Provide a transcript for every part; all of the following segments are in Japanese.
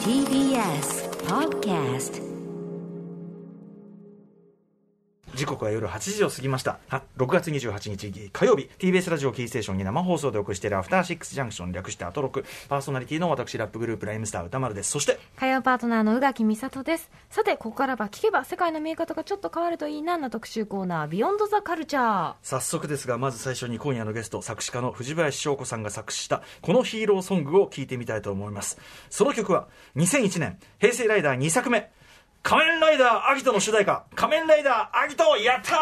TBS Podcast 時刻は夜8時を過ぎました。は6月28日火曜日、TBS ラジオキーステーションに生放送でお送りしているアフターシックスジャンクション略してアトロク。パーソナリティの私、ラップグループライムスター歌丸です。そして、火曜パートナーの宇垣美里ですさてここからは聞けば世界の見え方がちょっと変わるといいなな特集コーナー「ビヨンドザカルチャー早速ですが、まず最初に今夜のゲスト、作詞家の藤林翔子さんが作詞した、このヒーローソングを聴いてみたいと思います。その曲は、2001年、平成ライダー2作目、仮面ライダーアギトの主題歌、仮面ライダーアギトやった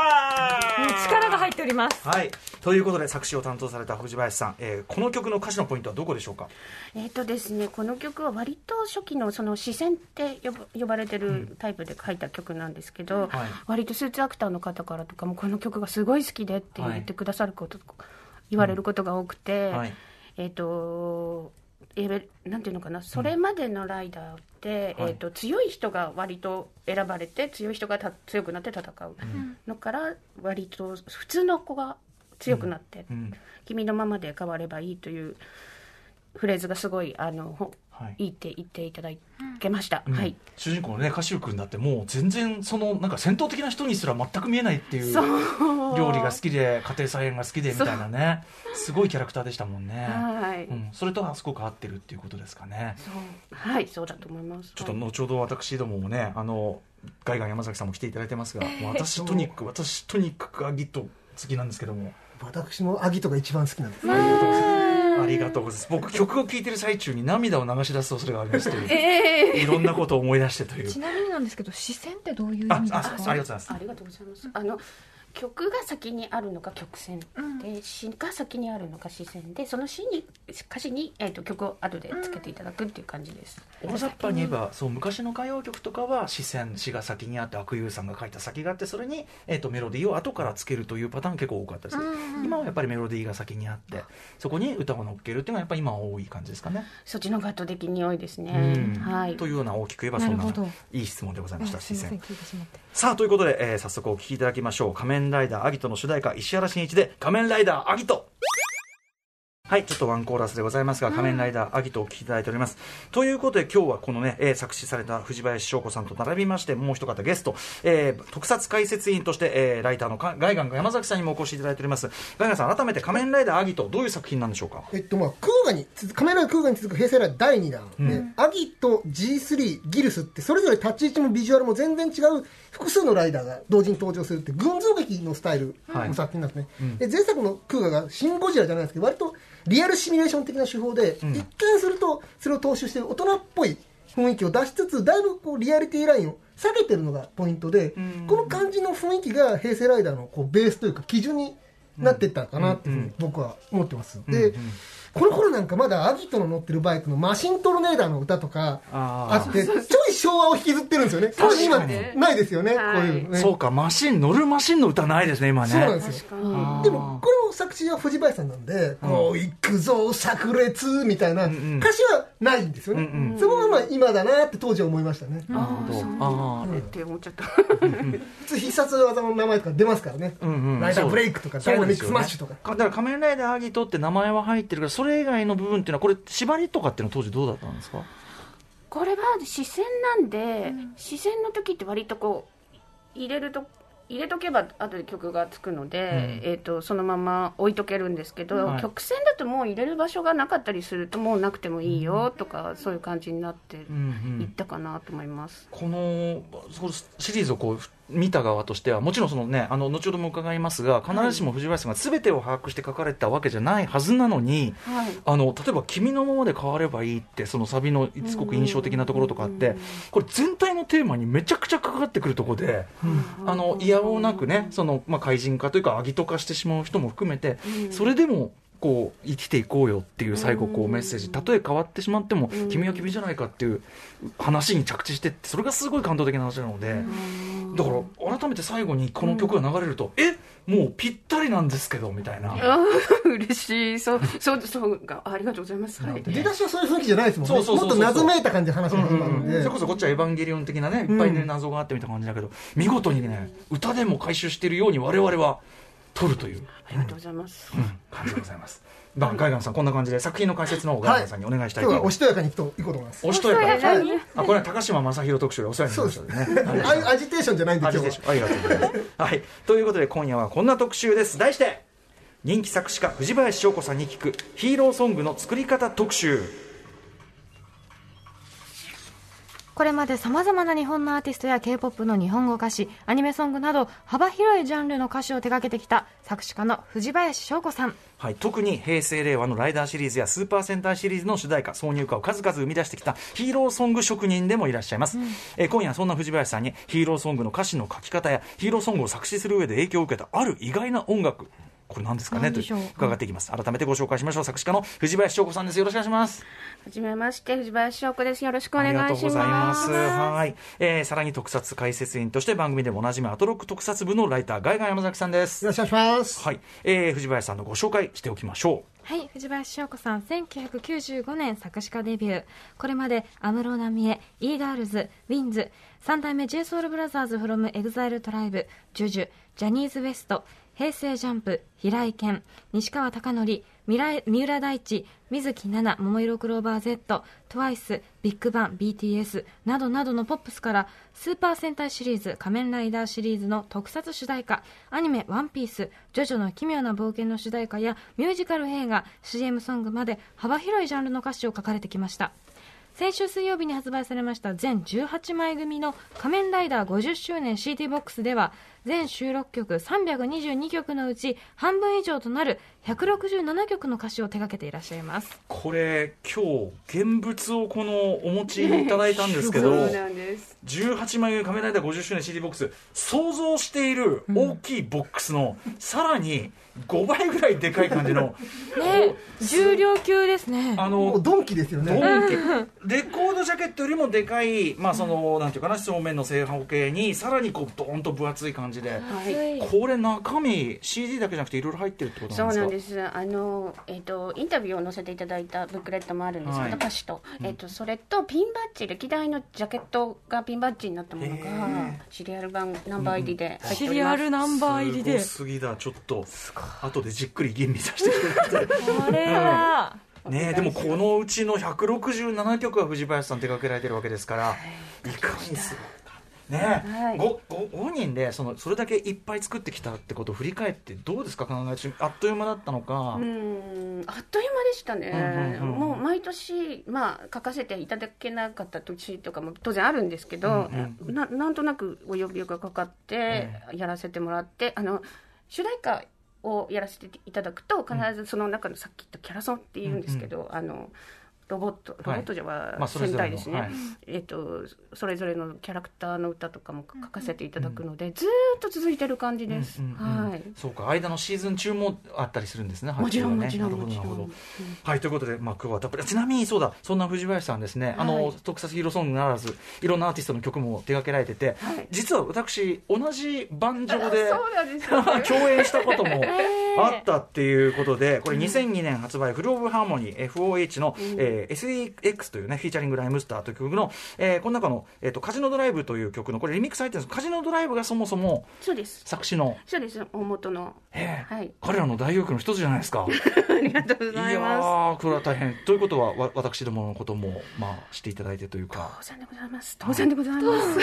ー!力が入っております。はい。ということで、作詞を担当された藤林さん、えーこの曲の歌詞のポイントはどこでしょうか？えっ、とですね、この曲は割と初期のその視線って呼ば呼ばれてるタイプで書いた曲なんですけど、はい。割とスーツアクターの方からとかもこの曲がすごい好きでって言ってくださること、言われることが多くて、はい。えっ、とえーなんていうのかな？それまでのライダーって、はい。えー、と強い人が割と選ばれて強い人がた強くなって戦う。のから割と普通の子が強くなって、うん。君のままで変わればいいというフレーズがすごいあのい。って言っていただけました、うん。はい。主人公のね歌手君だってもう全然そのなんか戦闘的な人にすら全く見えないっていう料理が好きで家庭菜園が好きでみたいなねすごいキャラクターでしたもんね、はい、うん、それとはすごく合ってるっていうことですかね。そう。はいそうだと思います。ちょっとはい。後ほど私どももねあのガイガン山崎さんも来ていただいてますが私とにかく私とにかくアギト好きなんですけども。私もアギトが一番好きなんです、ありがとうございます僕曲を聴いてる最中に涙を流し出す恐れがありまして、いろんなことを思い出してという。ちなみになんですけど視線ってどういう意あ味ですか？あありがとうございます。ありがとうございます。あの曲が先にあるのか曲線。で詩が先にあるのか詩線でその詩に歌詞に、えー、と曲を後でつけていただくっていう感じです、大雑把に言えばそう昔の歌謡曲とかは視線詩が先にあって悪友さんが書いた先があってそれに、えー、とメロディーを後からつけるというパターン結構多かったですけど、今はやっぱりメロディーが先にあってそこに歌を乗っけるっていうのはやっぱり今は多い感じですかね。そっちの方が圧倒的に多いですね、うん。はい。というような大きく言えばそんないい質問でございました視線。さあということで、えー早速お聴きいただきましょう「仮面面ライダーアギト」の主題歌石原慎一で「仮面ライダーアギト」はい、ちょっとワンコーラスでございますが、仮面ライダーアギトをお聴きいただいております。ということで、今日はこのね、えー作詞された藤林翔子さんと並びまして、もう一方ゲスト、えー特撮解説員として、えーライターのかガイガン山崎さんにもお越しいただいております。ガイガンさん、改めて仮面ライダーアギト、どういう作品なんでしょうか？えっとまあクーガに仮面ライダークーガに続く平成ライダー第2弾、でアギと G3 ギルスってそれぞれ立ち位置もビジュアルも全然違う複数のライダーが同時に登場するって群像劇のスタイルはいの作品なんですね、で前作のクーガが「シン・ゴジラ」じゃないですけど割とリアルシミュレーション的な手法で、一見するとそれを踏襲して大人っぽい雰囲気を出しつつだいぶこうリアリティラインを下げてるのがポイントで、この感じの雰囲気が平成ライダーのこうベースというか基準になっていったかなっていうふうに僕は思ってます、で、この頃なんかまだアギトの乗ってるバイクのマシントルネーダーの歌とかあってちょい昭和を引きずってるんですよね。当時今確かに。ないですよね、はい。こういうのね。そうか、マシン、乗るマシンの歌ないですね、今ね。そうなんですよ。でもこれも作詞は藤林さんなんで「こう行くぞ炸裂」みたいなうん歌詞はないんですよね、うんうん。そこがまあ今だなって当時は思いましたね、なるほど。あえって思っちゃった。普通必殺技の名前とか出ますからね、うんうん。ライダーブレイクとかそうダイナミックスマッシュとか。だから仮面ライダーアギトって名前は入ってるけどそれ以外の部分っていうのはこれ縛りとかっていうのは当時どうだったんですか？これは詩先なんで、詩先の時って割とこう入れると入れとけば後で曲がつくので、えー、とそのまま置いとけるんですけど、はい。曲先だともう入れる場所がなかったりするともうなくてもいいよとか、そういう感じになってうんいったかなと思います。このシリーズをこう見た側としてはもちろんそのねあの後ほども伺いますが必ずしも藤林さんが全てを把握して書かれたわけじゃないはずなのに、はい。あの例えば「君のままで変わればいい」ってそのサビのすごく印象的なところとかあってこれ全体のテーマにめちゃくちゃかかってくるところで、あのいやおうなくねその、まあ、怪人化というかアギト化してしまう人も含めて、それでもこう生きていこうよっていう最後こうメッセージたとえ変わってしまっても君は君じゃないかっていう話に着地してってそれがすごい感動的な話なのでだから改めて最後にこの曲が流れるとえもうぴったりなんですけどみたいな。嬉しい。そうそうそうがありがとうございます。はい。出だしはそういう雰囲気じゃないですもんね。もっと謎めいた感じで話が始まるんで、それこそこっちはエヴァンゲリオン的なねいっぱいね謎があってみたいな感じだけど見事にね歌でも回収しているように我々は撮るという、ありがとうございます。うん。感じでございます。まあ、ガイガンさんこんな感じで作品の解説の方をガイガンさんにお願いしたいと思います、今日はおしとやかにいくといこうと思います。おしとやかおしとやかに？あこれは高島正宏特集でお世話になりました。ね。はい。あアジテーションじゃないんであ今日は。りがとうございます。はい、ということで今夜はこんな特集です。題して人気作詞家藤林翔子さんに聞くヒーローソングの作り方特集。これまで様々な日本のアーティストや K-POP の日本語歌詞、アニメソングなど幅広いジャンルの歌詞を手掛けてきた作詞家の藤林翔子さん。はい、特に平成令和のライダーシリーズやスーパー戦隊シリーズの主題歌挿入歌を数々生み出してきたヒーローソング職人でもいらっしゃいます、えー今夜はそんな藤林さんにヒーローソングの歌詞の書き方やヒーローソングを作詞する上で影響を受けたある意外な音楽これ何ですかね？と伺っていきます。改めてご紹介しましょう。作詞家の藤林翔子さんです。よろしくお願いします。はじめまして藤林翔子です。よろしくお願いします。ありがとうございます。はい、えーさらに特撮解説員として番組でもおなじみアトロック特撮部のライターガイガン山崎さんです。よろしくお願いします。はい、えー藤林さんのご紹介しておきましょはい、藤林聖子さん、1995年作詞家デビュー。これまで、安室奈美恵、 E-girls、 w-inds.、三代目 J SOUL BROTHERS from EXILE TRIBE、 JUJU、ジャニーズ WEST、平成ジャンプ、平井堅、西川貴教、三浦大知、水樹奈々、ももいろクローバー Z、TWICE、 BIGBANG、BTS などなどのポップスから、スーパー戦隊シリーズ、仮面ライダーシリーズの特撮主題歌、アニメ、ワンピース、ジョジョの奇妙な冒険の主題歌や、ミュージカル映画、CM ソングまで幅広いジャンルの歌詞を書かれてきました。先週水曜日に発売されました全18枚組の仮面ライダー50周年 CD ボックスでは全収録曲322曲のうち半分以上となる167曲の歌詞を手掛けていらっしゃいますう。これ今日現物をこのお持ちいただいたんですけど そうなんです18枚組仮面ライダー50周年 CD ボックス想像している大きいボックスの、さらに5倍ぐらいでかい感じの。ね重量級ですね。あのドンキですよドねンキ。レコードジャケットよりもでかい、まあそのなんていうかな正面の正方形にさらにこうドーンと分厚い感じで、はい。これ中身 CD だけじゃなくていろいろ入ってるってことそなんですか？うなんです。あの、えっ、と、インタビューを載せていただいたブックレットもあるんですけど、はい。歌詞と、えっ、と、それとピンバッジ、歴代のジャケットがピンバッジになったものへがー、シリアル版ナンバー入りで入ってシおります。リアルナンバー入りで。すごすぎだちょっと後でじっくり吟味させてくれてこれは、ねえでもこのうちの167曲は藤林さん手掛けられてるわけですから、い、かにすごいかねえ、はい。ごごご本人でそのそれだけいっぱい作ってきたってことを振り返ってどうですか？考え中あっという間だったのか、うんあっという間でしたね、うんうんうん。もう毎年、まあ、書かせていただけなかった年とかも当然あるんですけど、うんななんとなくお呼びがかかって、やらせてもらってあの主題歌をやらせていただくと必ずその中のさっき言ったキャラソンっていうんですけど、あのロボットロボットじゃは戦隊ですね、はい。えっとそれぞれのキャラクターの歌とかも書かせていただくので、ずーっと続いてる感じです、うんうんうん。はい。そうか間のシーズン中もあったりするんですねもちろんも発ちろん表はね。なるほどなるほどもちろん。はいということで、まあ、今日はたっぷりちなみにそうだ。そんな藤林さんですね、あのはい特撮ヒーローソングならずいろんなアーティストの曲も手掛けられてて、はい。実は私同じ盤上で 共演したことも あったっていうことでこれ2002年発売「フル・オブ・ハーモニー FOH の」えー SEX というねフィーチャリング・ライムスターという曲の、えーこの中の、えーと「カジノドライブ」という曲のこれリミックス入ってるんです。カジノドライブがそもそもそうです。作詞の、そうです。大元の。えーはい。彼らの大学の一つじゃないですか。ありがとうございいやまー、これは大変。ということは、わ私どものことも、まあ、していただいてというか、す当然でございます。当然でございます。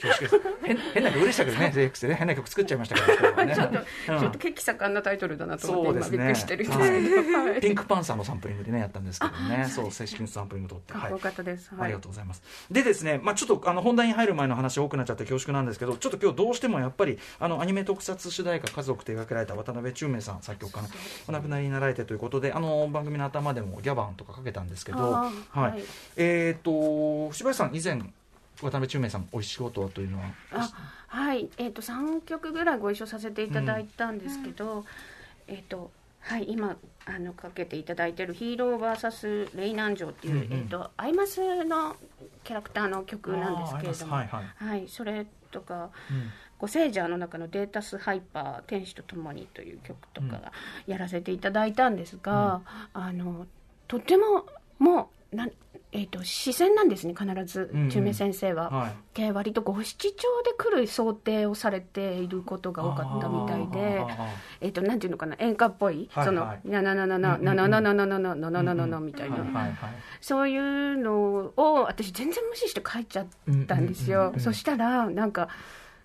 恐縮です。変変な曲でしたけどね、JX でね、変な曲作っちゃいましたから、ね。ちょっとうん。ちょっと血気盛んなタイトルだなと思ってね。今びっくりしてるんですけど。はい。ピンクパンサーのサンプリングでね、やったんですけどね、あそう、正式にサンプリング取って。はいかっこよかったです。ありがとうございます。でですね、まあ、ちょっとあの本題に入る前の話多くなっちゃって恐縮なんですけど、ちょっと今日どうしてもやっぱりあのアニメ特撮主題歌家族手掛けられた渡辺中明さん作曲家のお亡くなりになられてということで、あの番組の頭でもギャバンとかかけたんですけど、はい、はい。えっ、と藤林さん以前渡辺中明さんお仕事はというのは、あはい。えっ、と3曲ぐらいご一緒させていただいたんですけど、えっ、とはい今あのかけていただいてる「ヒーロー VS レイ南城」っていう、うんうん。えっ、とアイマスのキャラクターの曲なんですけれども。あーあります。はいはい、それとかうん「ゴセージャー」の中の「データスハイパー天使と共に」という曲とかやらせていただいたんですが、あのとってももうなんえー、と視線なんですね必ずうんうん。中明先生は、はい。で割と五七調で来る想定をされていることが多かったみたいでえっ、となんていうのかな演歌っぽい、そのなななななななななななななななななみたいな、ーはいはいはいそういうのを私全然無視して書いちゃったんですよ、うんそしたらなんか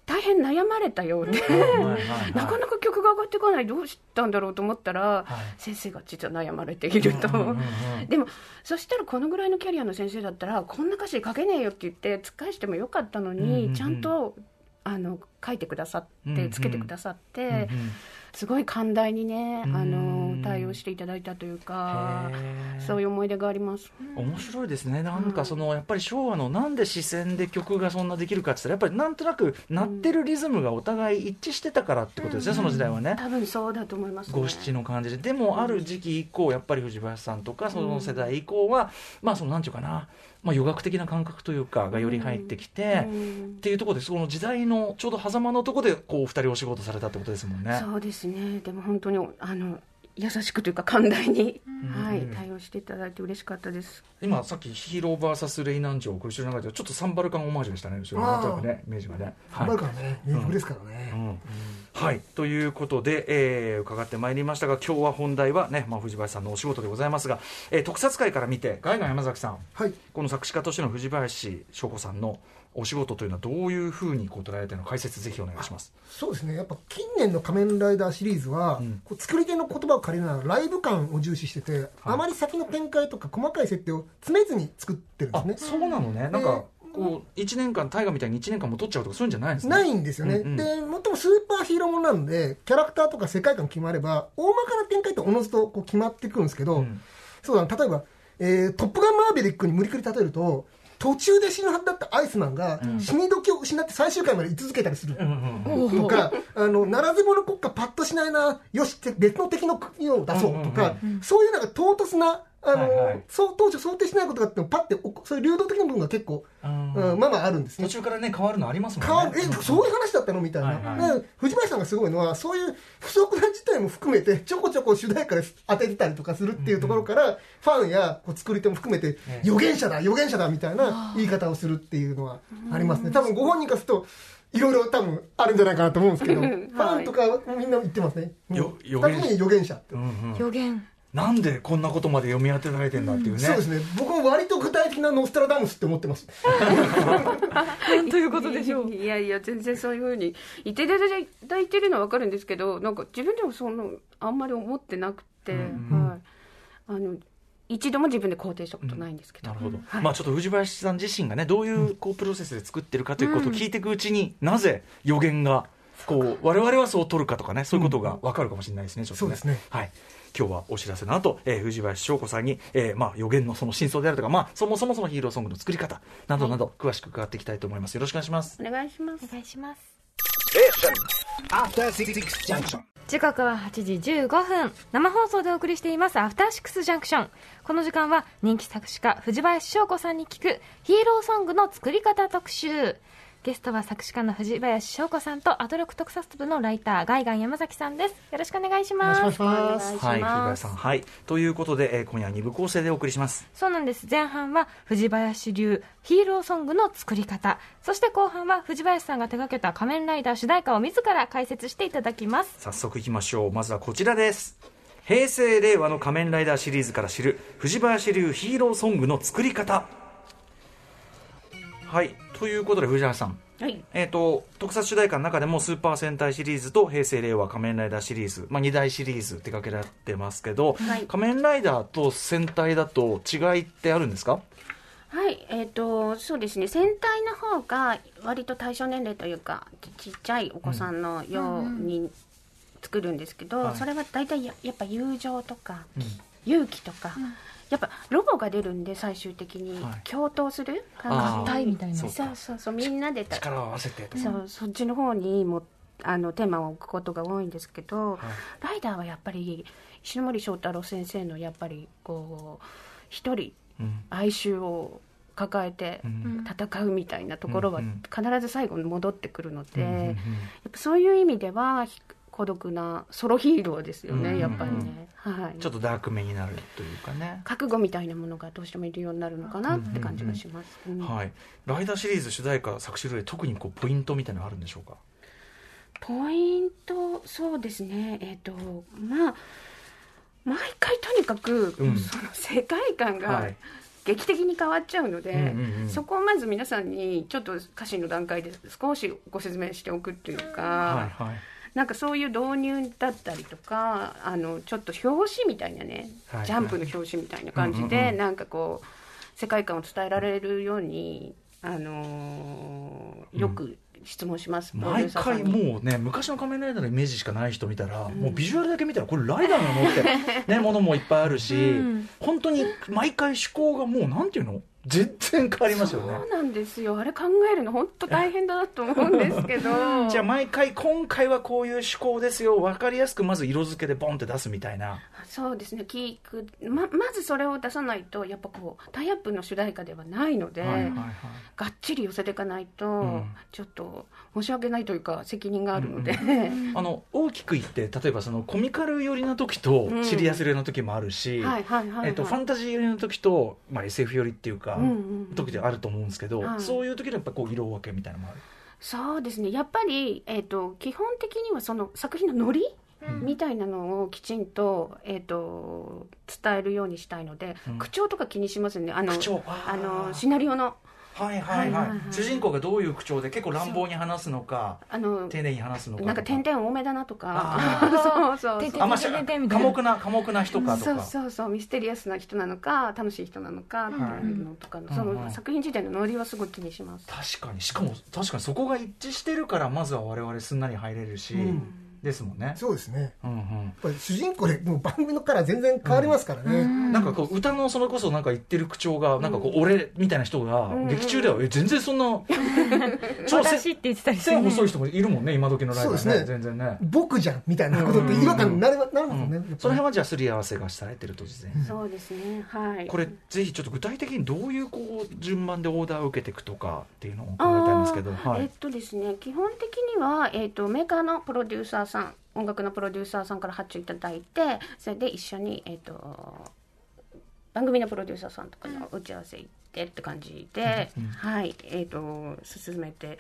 大変悩まれたようで、なかなか曲が上がってこないどうしたんだろうと思ったら、はい。先生が実は悩まれていると、でもそしたらこのぐらいのキャリアの先生だったらこんな歌詞書けねえよって言って突っ返してもよかったのに、うんうんうん。ちゃんとあの書いてくださってつけてくださって、うんうんすごい寛大にねあうん。の対応していただいたというかそういう思い出があります。面白いですね、なんかそのやっぱり昭和のなんで視線で曲がそんなできるかって言ったら、やっぱりなんとなく鳴ってるリズムがお互い一致してたからってことですね、その時代はね。多分そうだと思います、ね、五七の感じで、でもある時期以降、やっぱり藤林さんとか、その世代以降は、まあ、そのなんていうかな、まあ、余学的な感覚というか、がより入ってきて、うん。っていうところで、その時代のちょうど狭間のところで、こう、二人お仕事されたってことですもんね。そうですね。でも本当にあの優しくというか寛大に、はいうん。対応していただいて嬉しかったです。今さっきヒーロー VS レイナンジョーこれ後ろに流れてるちょっとサンバルカンオマージュでしたね。後ろになんとなくねイメージがねハンバルカーね名曲ですからうね、ん。はい。ということで、えー伺ってまいりましたが今日は本題はね、まあ、藤林さんのお仕事でございますが、えー特撮界から見てガイガン山崎さん。はい。この作詞家としての藤林翔子さんのお仕事というのはどういうふうにこう捉えてるのか解説ぜひお願いします。そうですね。やっぱ近年の「仮面ライダー」シリーズは、うん。こう作り手の言葉を借りながらライブ感を重視してて、あまり先の展開とか細かい設定を詰めずに作ってるんであすね。そうなのね。なんかこう1年間大河みたいに1年間も取っちゃうとかそういうんじゃないんですね。ないんですよね、うんうん。で最もスーパーヒーローものなのでキャラクターとか世界観決まれば大まかな展開っておのずとこう決まってくるんですけど、うん。そうだな。例えば、えートップガンマーヴェリック」に無理くり例えると途中で死ぬはずだったアイスマンが死に時を失って最終回まで居続けたりする、とか、あの、ならず者国家パッとしないな、よし別の敵の国を出そうとか、そういうなんか唐突な、あの、はいはい。そう当初想定しないことがあっても、パッておこ、そういう流動的な部分が結構、うん。うんまあまああるんですね。途。中からね変わるのありますもんね。変わるえそういう話だったのみたいな、はいはい。で藤林さんがすごいのはそういう不足な事態も含めてちょこちょこ主題歌で当ててたりとかするっていうところから、ファンやこう作り手も含めて、ええ。予言者だ予言者だみたいな言い方をするっていうのはありますね。多分ご本人からするといろいろ多分あるんじゃないかなと思うんですけど、ファンとかみんな言ってますね。よ予2言者。予言者って、うんうん。予言なんでこんなことまで読み当てられてんだっていうね、そうですね。僕も割と具体的なノストラダムスって思ってます。ということでしょう。いやいや全然そういうふうに言っていただいてるのは分かるんですけどなんか自分でもそのあんまり思ってなくて、うんはい、あの一度も自分で肯定したことないんですけど、なるほど、はい。まあちょっと藤林さん自身がねどういうこうプロセスで作ってるかということを聞いていくうちに、なぜ予言がこう我々はそう取るかとかねそういうことが分かるかもしれないですね、ちょっとそうですね。はい今日はお知らせの後、えー、藤林翔子さんに、えーまあ、予言のその真相であるとか、まあ、そもそもそのヒーローソングの作り方などなど詳しく伺っていきたいと思います。よろしくお願いします。お願いします。お願いします.時刻は8時15分。生放送でお送りしています。アフターシックスジャンクションこの時間は人気作詞家藤林翔子さんに聞くヒーローソングの作り方特集ゲストは作詞家の藤林翔子さんとアトロク特撮部のライターガイガン山崎さんです。よろしくお願いしよろます。しくお願いします。お願いします。はい藤林さんはいということで、えー今夜は2部構成でお送りしますそうなんです前半は藤林流ヒーローソングの作り方そして後半は藤林さんが手掛けた仮面ライダー主題歌を自ら解説していただきます。早速いきましょう。まずはこちらです。平成令和の仮面ライダーシリーズから知る藤林流ヒーローソングの作り方。はいということで藤原さん。はい。えー、と特撮主題歌の中でもスーパー戦隊シリーズと平成令和仮面ライダーシリーズ、まあ、2大シリーズ手掛けられてますけど、はい。仮面ライダーと戦隊だと違いってあるんですか？はい、えっ、と、そうですね、戦隊の方が割と対象年齢というか、ちちっちゃいお子さんのように作るんですけど、はい。それは大体ややっぱ友情とか、勇気とか、やっぱロボが出るんで最終的に。はい。共闘する？合体みたいなそうそうそうみんなでた。力を合わせてと。そうそっちの方にもあのテーマを置くことが多いんですけど、はい。ライダーはやっぱり石森章太郎先生のやっぱりこう一人うん。哀愁を抱えてうん。戦うみたいなところは必ず最後に戻ってくるので、やっぱそういう意味ではひ孤独なソロヒーローですよね、うん。やっぱりね、はい。ちょっとダークめになるというかね、覚悟みたいなものがどうしてもいるようになるのかなって感じがします、うん。はい、ライダーシリーズ主題歌作詞類特にこうポイントみたいなのあるんでしょうか？ポイントそうですね。えっ、とまあ毎回とにかく、うん。その世界観がはい。劇的に変わっちゃうので、そこをまず皆さんにちょっと歌詞の段階で少しご説明しておくっていうか、はいはいなんかそういう導入だったりとかあのちょっと表紙みたいなね、はいジャンプの表紙みたいな感じで、うんうんうん。なんかこう世界観を伝えられるように、あのーよく質問します、プロデュ毎回にもうね昔の仮面ライダーのイメージしかない人見たら、もうビジュアルだけ見たらこれライダーなのってね ものもいっぱいあるし、うん。本当に毎回趣向がもうなんていうの？全然変わりますよね。そうなんですよ。あれ考えるの本当大変だなと思うんですけど。じゃあ毎回今回はこういう趣向ですよ。分かりやすくまず色付けでボンって出すみたいな。そうですね。聞く。ままずそれを出さないとやっぱこうタイアップの主題歌ではないので、はいはいはい。がっちり寄せていかないと、ん。ちょっと申し訳ないというか責任があるので、あの大きく言って例えばそのコミカル寄りの時とうん。シリアス寄りの時もあるし、ファンタジー寄りの時と、まあ、SF 寄りっていうか、うんうんうん。時であると思うんですけど、はい。そういう時のやっぱこう色分けみたいなのもある？そうですね。やっぱり、えー、と基本的にはその作品のノリ、みたいなのをきちんと,、えー、と伝えるようにしたいので、うん。口調とか気にしますね。あのあのシナリオのはいはいはい,、はいはいはい。主人公がどういう口調で結構乱暴に話すのかあの丁寧に話すのかなんか点々多めだなとあかそうそうてそう。あまし寡黙な寡黙な人かとか。そうそうそう。ミステリアスな人なのか楽しい人なのかっていうのとかの、その作品自体のノリはすごい気にします、確かに。しかも確かにそこが一致してるからまずは我々すんなり入れるし、うんですもんね。そうですね。うんうん。やっぱり主人公でもう番組のカラー全然変わりますからね、なんかこう歌のそれこそなんか言ってる口調がなんかこう俺みたいな人がん。劇中ではえ全然そんな 超せ私って言ってたりする。線ね細い人もいるもんね今時のライブはね。そうですね。全然ね。僕じゃんみたいなことって違和感になればなるんですよね、その辺はじゃあすり合わせがされてると事前に。そうですね。はい。これぜひちょっと具体的にどういうこう順番でオーダーを受けていくとかっていうのを伺いたいんですけど、はいえっとですね基本的には、えっとメーカーのプロデューサーさん音楽のプロデューサーさんから発注いただいてそれで一緒に、えっと番組のプロデューサーさんとかに打ち合わせ行ってって感じで、はいえっと進めて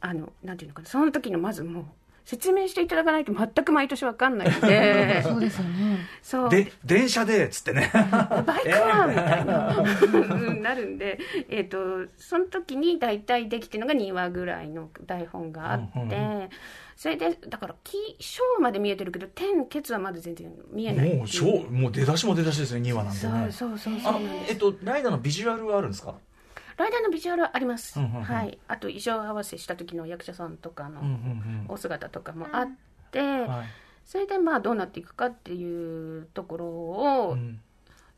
あのなんていうのかなその時のまずもう説明していただかないと全く毎年わかんないんで そうですよね。そう。で電車でっつってね。バイクはみたいなうんなるんで、えー、とその時に大体できてるのが2話ぐらいの台本があって、うんうんそれでだからキショーまで見えてるけど天ケツはまだ全然見えない。もう超もう出だしも出だしですね2話なんてね。そうそうそうえっとライダーのビジュアルはあるんですか？ライダーのビジュアルはあります、うんうんうん。はい、あと衣装合わせした時の役者さんとかのうんうんお姿とかもあって、うんはい。それでまあどうなっていくかっていうところを、うん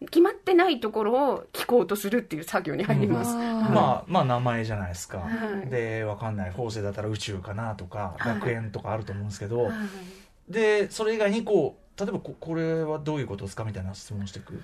決まってないところを聞こうとするっていう作業に入ります、うん。はい。まあまあ名前じゃないですか、はい。でわかんない法政だったら宇宙かなとかはい。楽園とかあると思うんですけど、はい。でそれ以外にこう例えばここれはどういうことですかみたいな質問をしていく？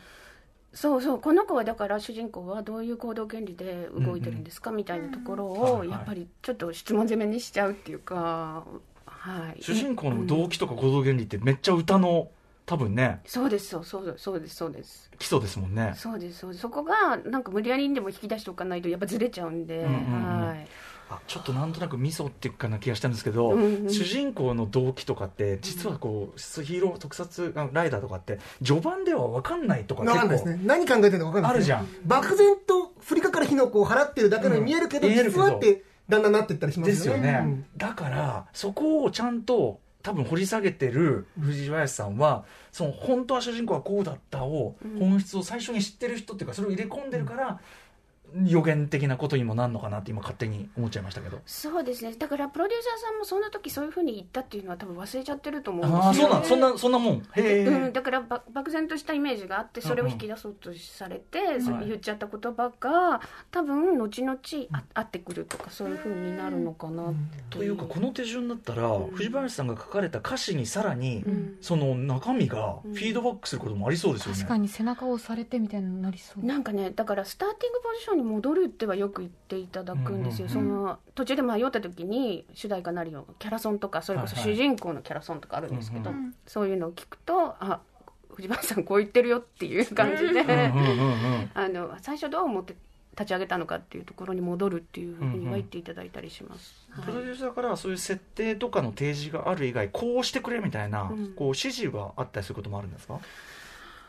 そうそう。この子はだから主人公はどういう行動原理で動いてるんですか、みたいなところをやっぱりちょっと質問攻めにしちゃうっていうか、はい、主人公のうん。動機とか行動原理ってめっちゃ歌の多分ね。そうですそうそうそうですそうです。基礎ですもんね。そうですそうです。そこがなんか無理やりにでも引き出しておかないとやっぱずれちゃうんで、うんうんうんはい。あちょっとなんとなくミソっていうかな気がしたんですけど、うんうん主人公の動機とかって実はこう、ヒーロー特撮あライダーとかって序盤では分かんないとか分かんないですね。何考えてるのか分かんないですね。あるじゃん。漠然と降りかかる火の粉を払ってるだけのように見えるけど、うん見えるけど。実はってだんだんなっていったりしますよね。ですよね、うんだからそこをちゃんと多分掘り下げてる藤林さんはその本当は主人公はこうだったを、本質を最初に知ってる人っていうかそれを入れ込んでるから、予言的なことにもなるのかなって今勝手に思っちゃいましたけど。そうですね。だからプロデューサーさんもその時そういうふうに言ったっていうのは多分忘れちゃってると思うんですよああそうなんそんなそんなもん。へえ、うん、だからば漠然としたイメージがあってそれを引き出そうとされて、それ言っちゃった言葉が多分後々あ合ってくるとかそういうふうになるのかなというかこの手順だったら、藤林さんが書かれた歌詞にさらに、ん。その中身がフィードバックすることもありそうですよね、確かに背中を押されてみたいになりそう。なんかねだからスターティングポジショ初に戻るってはよく言っていただくんですよ、うんその途中で迷った時に主題歌なりのキャラソンとかそれこそはいはい主人公のキャラソンとかあるんですけど、うんうんそういうのを聞くとあ藤原さんこう言ってるよっていう感じで、うんうんうんうんあの最初どう思って立ち上げたのかっていうところに戻るっていうふうには言っていただいたりします。はい。プロデューサーからそういう設定とかの提示がある以外こうしてくれみたいな、うん。こう指示はあったりすることもあるんですか？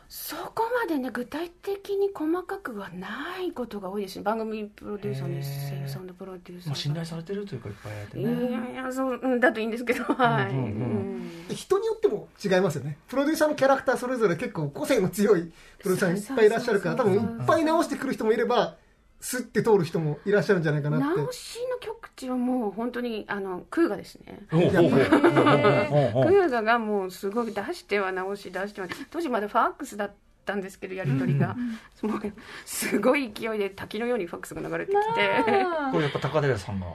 そこまでね具体的に細かくはないことが多いですね。番組プロデューサーのへー。声優さんのプロデューサーまあ、が信頼されてるというかいっぱいやっていねやいやそううんだといいんですけどはい、うん。うん。うん。うん。人によっても違いますよねプロデューサーのキャラクターそれぞれ結構個性の強いプロデューサーいっぱいいらっしゃるから多分そうそうそういっぱい直してくる人もいればスッて通る人もいらっしゃるん。じゃないかなって直しの極致はもう本当にあのクーガですね。クーガがもうすごい出しては直し出しては当時まだファックスだったんですけどやり取りが、もうすごい勢いで滝のようにファックスが流れてきて。これやっぱ高寺さんが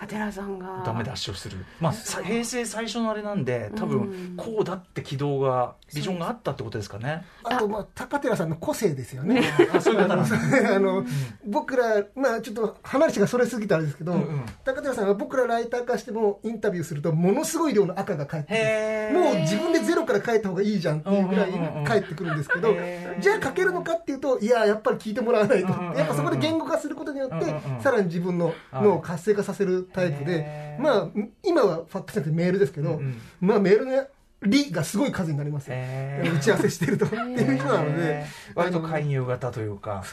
高寺さんが。ダメ出しをする。まあさ平成最初のあれなんで多うん。分こうだって軌道がビジョンがあったってことですかね。あとまあ高寺さんの個性ですよね。あそういう方なんですね。あの僕ら、まあ、ちょっと話がそれすぎたんですけど、うんうん。高寺さんは僕らライター化してもインタビューするとものすごい量の赤が返ってもう自分でゼロから書いた方がいいじゃんっていうぐらいうんうんうん。返ってくるんですけど、へーじゃあ書けるのかっていうといややっぱり聞いてもらわないと、やっぱそこで言語化することによって、さらに自分の脳を活性化させるタイプで、まあ今はファックスじゃなくてメールですけど、まあメールの利がすごい数になります打ち合わせしてるとっていう人なので割と介入型というか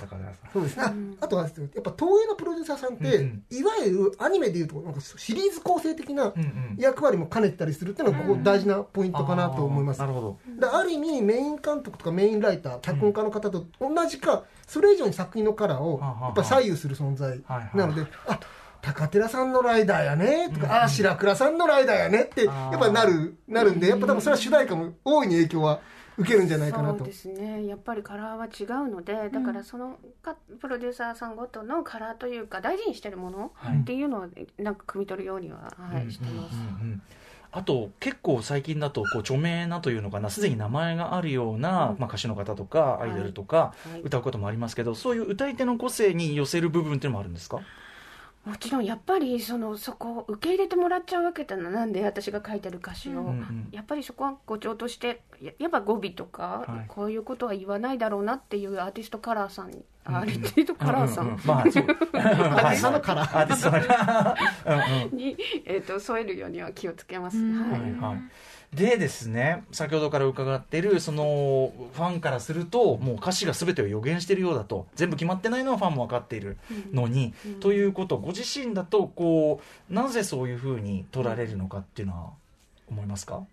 そうですね、ああとはやっぱ東映のプロデューサーさんって、うんいわゆるアニメでいうとなんかシリーズ構成的な役割も兼ねてたりするっていうのがここ大事なポイントかなと思います、なるほど。である意味メイン監督とかメインライター脚本家の方と同じかそれ以上に作品のカラーをやっぱ左右する存在はいはいなので、あ高寺さんのライダーやね。とか、あ白倉さんのライダーやねってやっぱなるなるんでやっぱ多分それは主題歌も大いに影響は受けるんじゃないかなと。そうですね。やっぱりカラーは違うのでだからそのかプロデューサーさんごとのカラーというか大事にしてるものはいっていうのをなんか汲み取るようには、はい、してます。うんうんあと結構最近だとこう著名なというのかなすでに名前があるような、うん。まあ、歌手の方とかアイドルとか、はい。歌うこともありますけどそういう歌い手の個性に寄せる部分っていうのもあるんですか？もちろんやっぱりそのそこを受け入れてもらっちゃうわけだななんで私が書いてる歌詞を、うんうんやっぱりそこは語調としてややっぱ語尾とか、はい。こういうことは言わないだろうなっていうアーティストカラーさんに、あアーティストカラーさうんうんうん。まあそう。アーティストのカラー。アーティストのカラー。うんうんに、えー、と添えるようには気をつけます、うん。はい。はいはい、でですね先ほどから伺っているそのファンからするともう歌詞が全てを予言しているようだと全部決まってないのはファンも分かっているのに、うん。ということご自身だとこうなぜそういうふうに取られるのかっていうのは思いますか、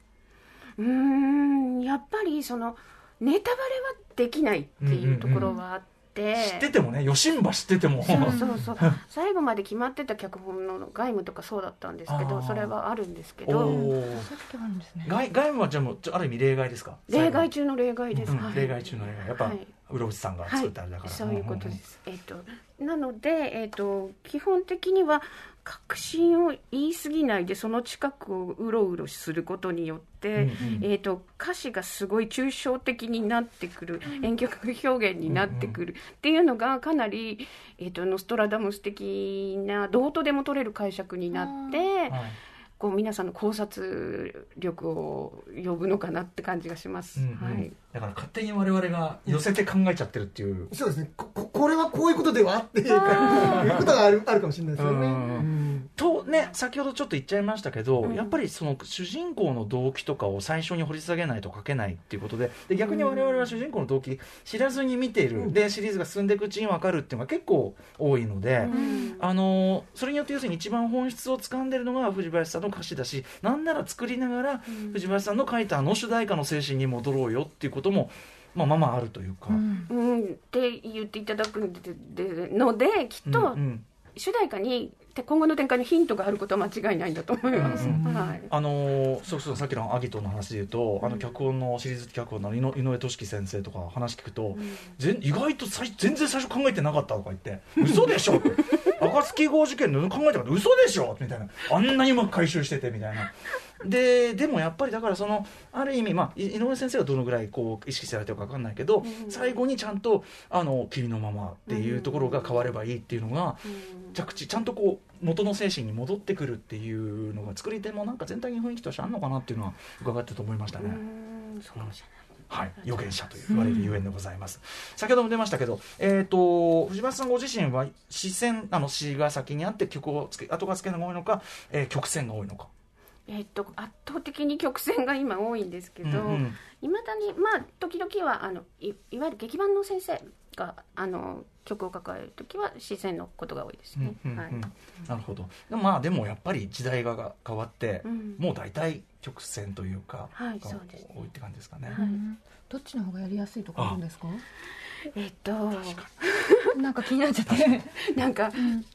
うーんやっぱりそのネタバレはできないっていうところはあって、知っててもね余震波知ってても。そうそうそう。最後まで決まってた脚本の外務とかそうだったんですけどそれはあるんですけおどーあるんですね。外外務はじゃあもうある意味例外ですか？例外中の例外です、うんはい。例外中の例外。やっぱ、はい室内さんがはい作ったあれだから、そういうことです、えっ、となので、えっと基本的には確信を言い過ぎないでその近くをうろうろすることによって、うんうん。えっと歌詞がすごい抽象的になってくる、遠曲表現になってくるっていうのがかなり、えっとノストラダムス的などうとでも取れる解釈になって、はいこう皆さんの考察力を呼ぶのかなって感じがします。うんうん。はい。だから勝手に我々が寄せて考えちゃってるっていう、そうですね。こここれはこういうことではっていうかいうことがあるあるかもしれないですよね、うん。うんとね先ほどちょっと言っちゃいましたけど、うん。やっぱりその主人公の動機とかを最初に掘り下げないと書けないっていうことでで逆に我々は主人公の動機知らずに見ている、うん。でシリーズが進んでいくうちに分かるっていうのが結構多いので。うん。あのそれによって要するに一番本質を掴んでるのが藤林さんの歌詞だし。なんなら作りながらうん。藤林さんの書いたあの主題歌の精神に戻ろうよっていうことも、まあ、まあまああるというか、うん。うん、って言っていただくのできっと主題歌に今後の展開のヒントがあることは間違いないんだと思います。うんうんはい。あのーそうそうさっきのアギトの話で言うと、あの脚本のシリーズ脚本の井上井上俊樹先生とか話聞くと、ぜん。意外と最全然最初考えてなかったとか言って嘘でしょ？暁号事件の考えたこと嘘でしょ？みたいな。あんなにうまく回収しててみたいなででもやっぱりだからそのある意味、まあ、い井上先生がどのぐらいこう意識されてるか分かんないけど、最後にちゃんとあの君のままっていうところが変わればいいっていうのが、着地ちゃんとこう元の精神に戻ってくるっていうのが作り手もなんか全体に雰囲気としてあるのかなっていうのは伺ってと思いましたね。うんそうかもしれないはい、預言者と言われるゆえんでございます。先ほども出ましたけど、えっ、と、藤松さんご自身は、視線、あの、詩が先にあって曲をつけ、後がつけるのが多いのか、えー曲線が多いのか。えっと圧倒的に曲線が今多いんですけど、うんうんいまだにまあ時々はあのいいわゆる劇版の先生があの曲を抱える時は視線のことが多いですね。なるほど。まあ、でもやっぱり時代が変わって、うんもう大体曲線というか、はいがそうですね。多いって感じですかね。はい。どっちの方がやりやすいとかあるんですか？えっとなんか気になっちゃって。なんか、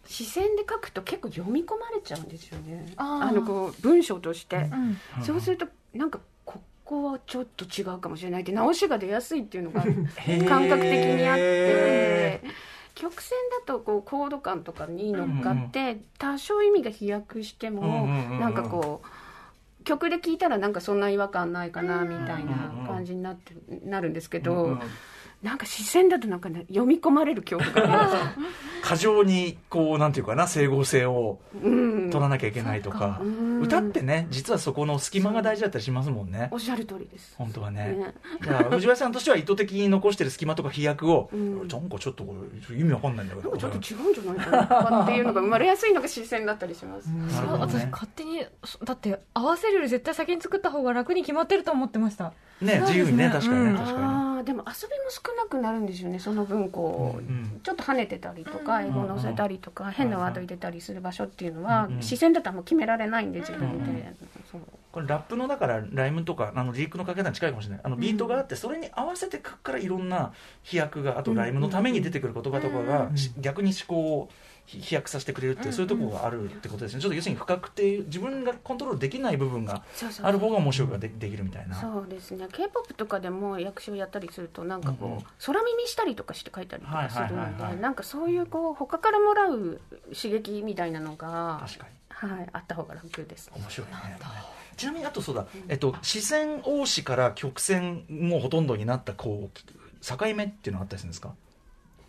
視線で書くと結構読み込まれちゃうんですよね。あのこう文章として、うん。そうするとなんかここはちょっと違うかもしれないって直しが出やすいっていうのがー。感覚的にあって。曲線だとこうコード感とかに乗っかって多少意味が飛躍してうんもうんうんうん。なんかこう曲で聴いたらなんかそんな違和感ないかなみたいな感じになってなるんですけどなんか視線だとなんかね読み込まれる曲があ 過剰に、こう、なんていうかな、整合性を取らなきゃいけないとか、うん。歌ってね、実はそこの隙間が大事だったりしますもんね。お。っしゃる通りです。本当はね。ね。だから藤原さんとしては意図的に残してる隙間とか飛躍を、うん。なんかちょっとこれ意味わかんないんだけど。なんかちょっと違うんじゃないかなとかっていうのが生まれやすいのが視線だったりします。なるほど私ね。勝手にそだって合わせるより絶対先に作った方が楽に決まってると思ってました。ね、自由にね、確かにね、うん確かああでも遊びも少なくなるんですよねその分こう、うん。ちょっと跳ねてたりとか英語乗せたりとか、変なワード入れたりする場所っていうのは、うん視線だとあんま決められないんで自分で、そうに。これラップのだからライムとかあのリークのかけ方に近いかもしれない。あのビートがあってそれに合わせて書くからいろんな飛躍があとライムのために出てくる言葉とかがし逆に思考をひ飛躍させてくれるっていうそういうところがあるってことですね。ちょっと要するに不確定自分がコントロールできない部分がある方が面白くでできるみたいな。そうですね k p o p とかでも役所をやったりするとなんかこう、うんうん空耳したりとかして書いたりとかするはいはいはいはいのでなんかそういうこう他からもらう刺激みたいなのが、確かに。はい、あった方が楽です。面白いね。ちなみにあとそうだ、えっと、視線大詞から曲線もほとんどになったこう境目っていうのはあったりするんですか？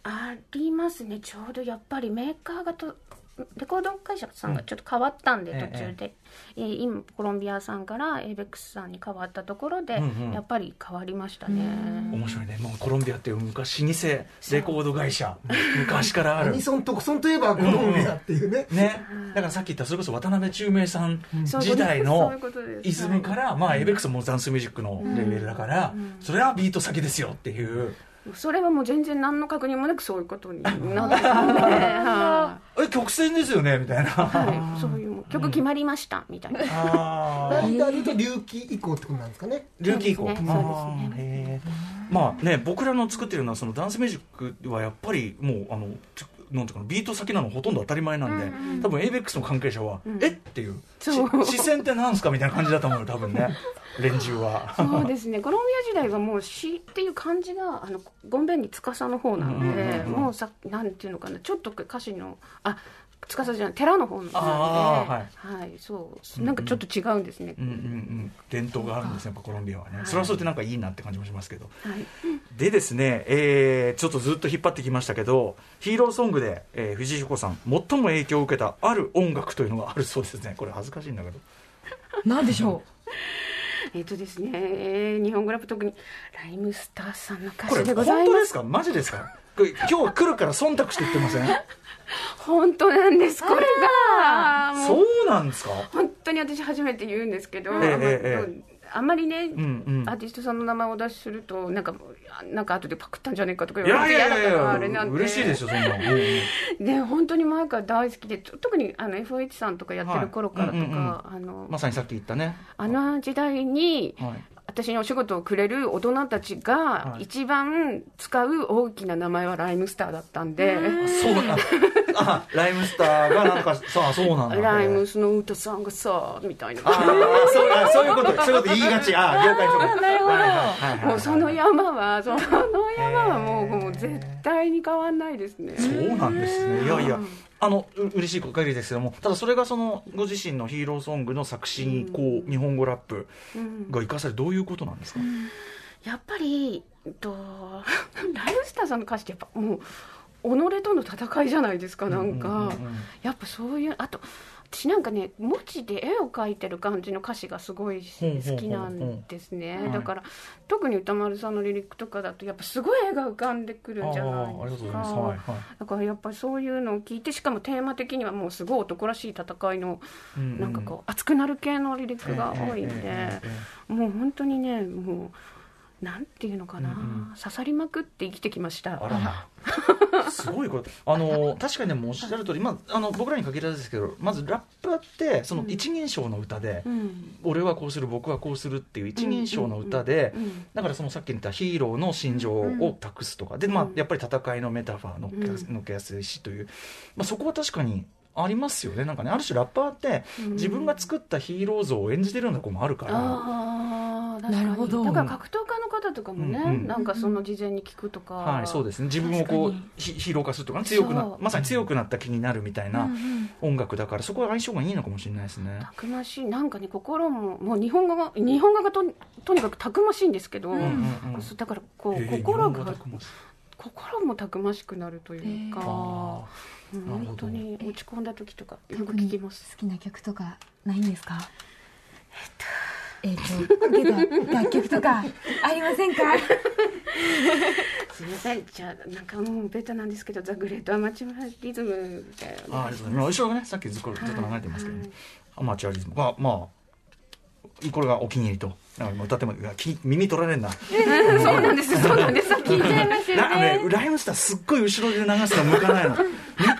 ありますね。ちょうどやっぱりメーカーがとレコード会社さんがちょっと変わったんで、うん途中で、えー今コロンビアさんから ABEX さんに変わったところで、うん。うんやっぱり変わりましたね、面白いね。もうコロンビアっていう昔老舗レコード会社。昔からある。アニソン、トクソンといえばコロンビアっていうね。ね。だからさっき言ったそれこそ渡辺宙明さん時代そうのいうことです。イズムから、まあ、エベックスもダンスミュージックのレベルだから、それはビート先ですよっていうそれはもう全然何の確認もなくそういうことになったんで、曲線ですよねみたいな、いはい、そういう曲決まりましたみたいな、あー。ライダーで言うと隆起以降ってことなんですかね。ルーキー以降そうですね。まあね僕らの作ってるのはそのダンスミュージックはやっぱりもうあのちょなんていうかなビート先なのほとんど当たり前なんで、多分 ABEX の関係者は、え？っていう視線ってなんすかみたいな感じだと思うよ多分ね。連中は。そうですね。コロンビア時代はもう詩っていう漢字があのゴンベンに司の方なので、うんうんうんもうさなんていうのかなちょっと歌詞のあ司じゃない寺の方なので、あーはい。そう。なんかちょっと違うんですね、うんうんうん。伝統があるんですねやっぱコロンビアはね、それはそれってなんかいいなって感じもしますけど。はい。でですね、えーちょっとずっと引っ張ってきましたけどヒーローソングで、えー藤井彦さん最も影響を受けたある音楽というのがあるそうですね。これ恥ずかしいんだけど。なんでしょ えっ、とですね、えー日本語ラップ特にライムスターさんの歌これ詞で本当でございます。すか？マジですか？今日は来るから忖度して言ってません？本当なんですこれが。もそううなんですか？本当に私初めて言うんですけど、えええあんまりね、うんうん。アーティストさんの名前をお出しするとなんかなんか後でパクったんじゃねえかとかい言われて嫌だからあやれなんで嬉しいですよそんなの、で本当に前から大好きで特にあの FOH さんとかやってる頃からとか、はい。うんうんうん。あのまさにさっき言ったね。あの時代にはい私にお仕事をくれる大人たちがはい。一番使う大きな名前はライムスターだったんで、あそうなんあライムスターがなんかさあそうなんだ。ライムスの歌さんがさみたいな。ああそうあそういうこと。そういうこと言いがち。あ業界の人がなるほど。はいはいはいはい。もうその山はその山はもうもう絶対に変わんないですね。そうなんですね。いやいやあのう嬉しい限りですけどもただそれがそのご自身のヒーローソングの作詞にこう日本語ラップが生かされるどういうことなんですか、やっぱりと ライムスターさんの歌詞ってやっぱもう己との戦いじゃないですかなんか、うんうんうんうん。やっぱそういうあと私なんかね文字で絵を描いてる感じの歌詞がすごい好きなんですね。はいだから特に歌丸さんのリリックとかだとやっぱすごい絵が浮かんでくるんじゃないですか。はいはい。だからやっぱりそういうのを聞いてしかもテーマ的にはもうすごい男らしい戦いのうんうん。なんかこう熱くなる系のリリックが多いんで、もう本当にねもうなんていうのかな、うんうん。刺さりまくって生きてきました。あら。ら すごいことあの確かにでもおっしゃる通り、まあ、あの僕らに限らずですけどまずラップってその一人称の歌で、うん。俺はこうする僕はこうするっていう一人称の歌で、うんうんだからそのさっき言ったヒーローの心情を託すとか、でまあうん。やっぱり戦いのメタファーののっけやすいしという、まあ、そこは確かにありますよね。なんかねある種ラッパーってうん。自分が作ったヒーロー像を演じてるようなとこもあるから、ああ確かに。なるほど。だから格闘家の方とかもね、うんうん。なんかその事前に聞くとか、はい、そうですね。自分をこうヒヒーロー化するとかね強くなまさに強くなった気になるみたいな音楽だからそこは相性がいいのかもしれないですね。たくましい。なんかね心ももう日本語が日本語がととにかくたくましいんですけど、うんうんうん。だからこうへえ心が心もたくましくなるというか、あ本当に落ち込んだ時とかよく聞きます。好きな曲とかないんですか？えっと、えっと、楽曲とか ありませんか？すみません。じゃあなんかもうベタなんですけどザ・グレート・アマチュアリズムだよねあありがとうございます。まあ後ろがねさっきずっとずっと流れてますけどね、アマチュアリズム。がまあこれがお気に入りと歌っても耳取られんな。そうなんです。そうなんです。聞いちゃいますよなねねライムスターすっごい後ろで流すの向かないの。めっ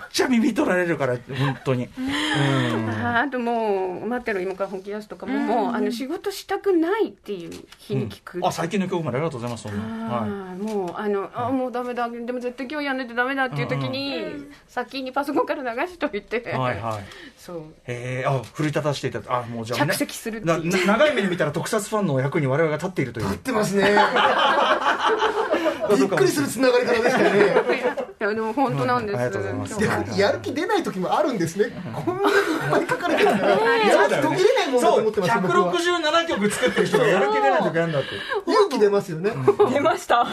ちゃ耳取られるから本当に。うん。ああともう待ってろ今から本気出すとかも、もうあの仕事したくないっていう日に聞く、あ最近の曲までありがとうございますそんな。はい。もうあの、あもうダメだ。でも絶対今日やんないとダメだっていう時に、先にパソコンから流しといて、はいはいそう。えー、あ奮い立たせていただあもうじゃあ、ね、着席するな長い目で見たら特撮ファンの役に我々が立っているという。立ってますね。びっくりするつながり方でしたよね。いやでも本当なんです、うん。ありがとうございます。今日は。逆にやる気出ない時もあるんですね。こんなにいっぱい書かれてるからやる気途切れないもんだと思ってました僕は。167曲作ってる人がやる気出ない時あるんだって。勇気出ますよね。出ました。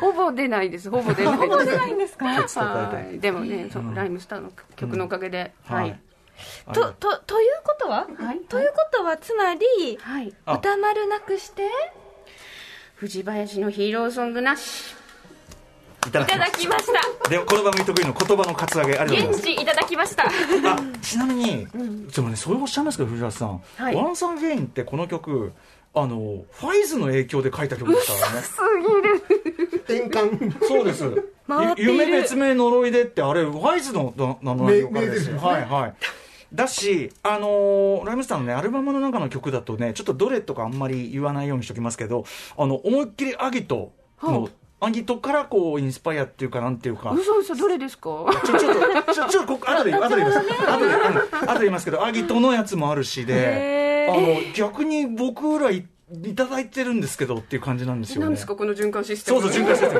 ほぼ出ないです。ほぼ出ない。ほぼ出ないんですか？はい。でもね、そうライムスターの曲のおかげで、はい、ととということは、はい。ということはつまりはい、あ。歌丸なくして藤林のヒーローソングなし。いただいただきました。でこの番組得意の言葉のカツアゲありがとうございます。現地いただきました。あちなみに、でもねそれおっしゃいますけど藤原さん「はい。ワンサンゲインってこの曲あのファイズの影響で書いた曲ですからね。転換。そうです。回っている。夢別名呪いでってあれファイズのな名前ですよ。名名はいはいだし、あのーライムスターのね、アルバムの中の曲だとね、ちょっとどれとかあんまり言わないようにしときますけど、あの、思いっきりアギトの、アギトからこう、インスパイアっていうか、なんていうか、嘘嘘どれですか？ちょ、ちょっと、ちょ、ちょ、ここ、後で、後で言います。後で、うん後で言いますけど、アギトのやつもあるしで、あの、逆に僕らいいただいてるんですけどっていう感じなんですよね。何ですかこの循環システム。そうそう、循環してる。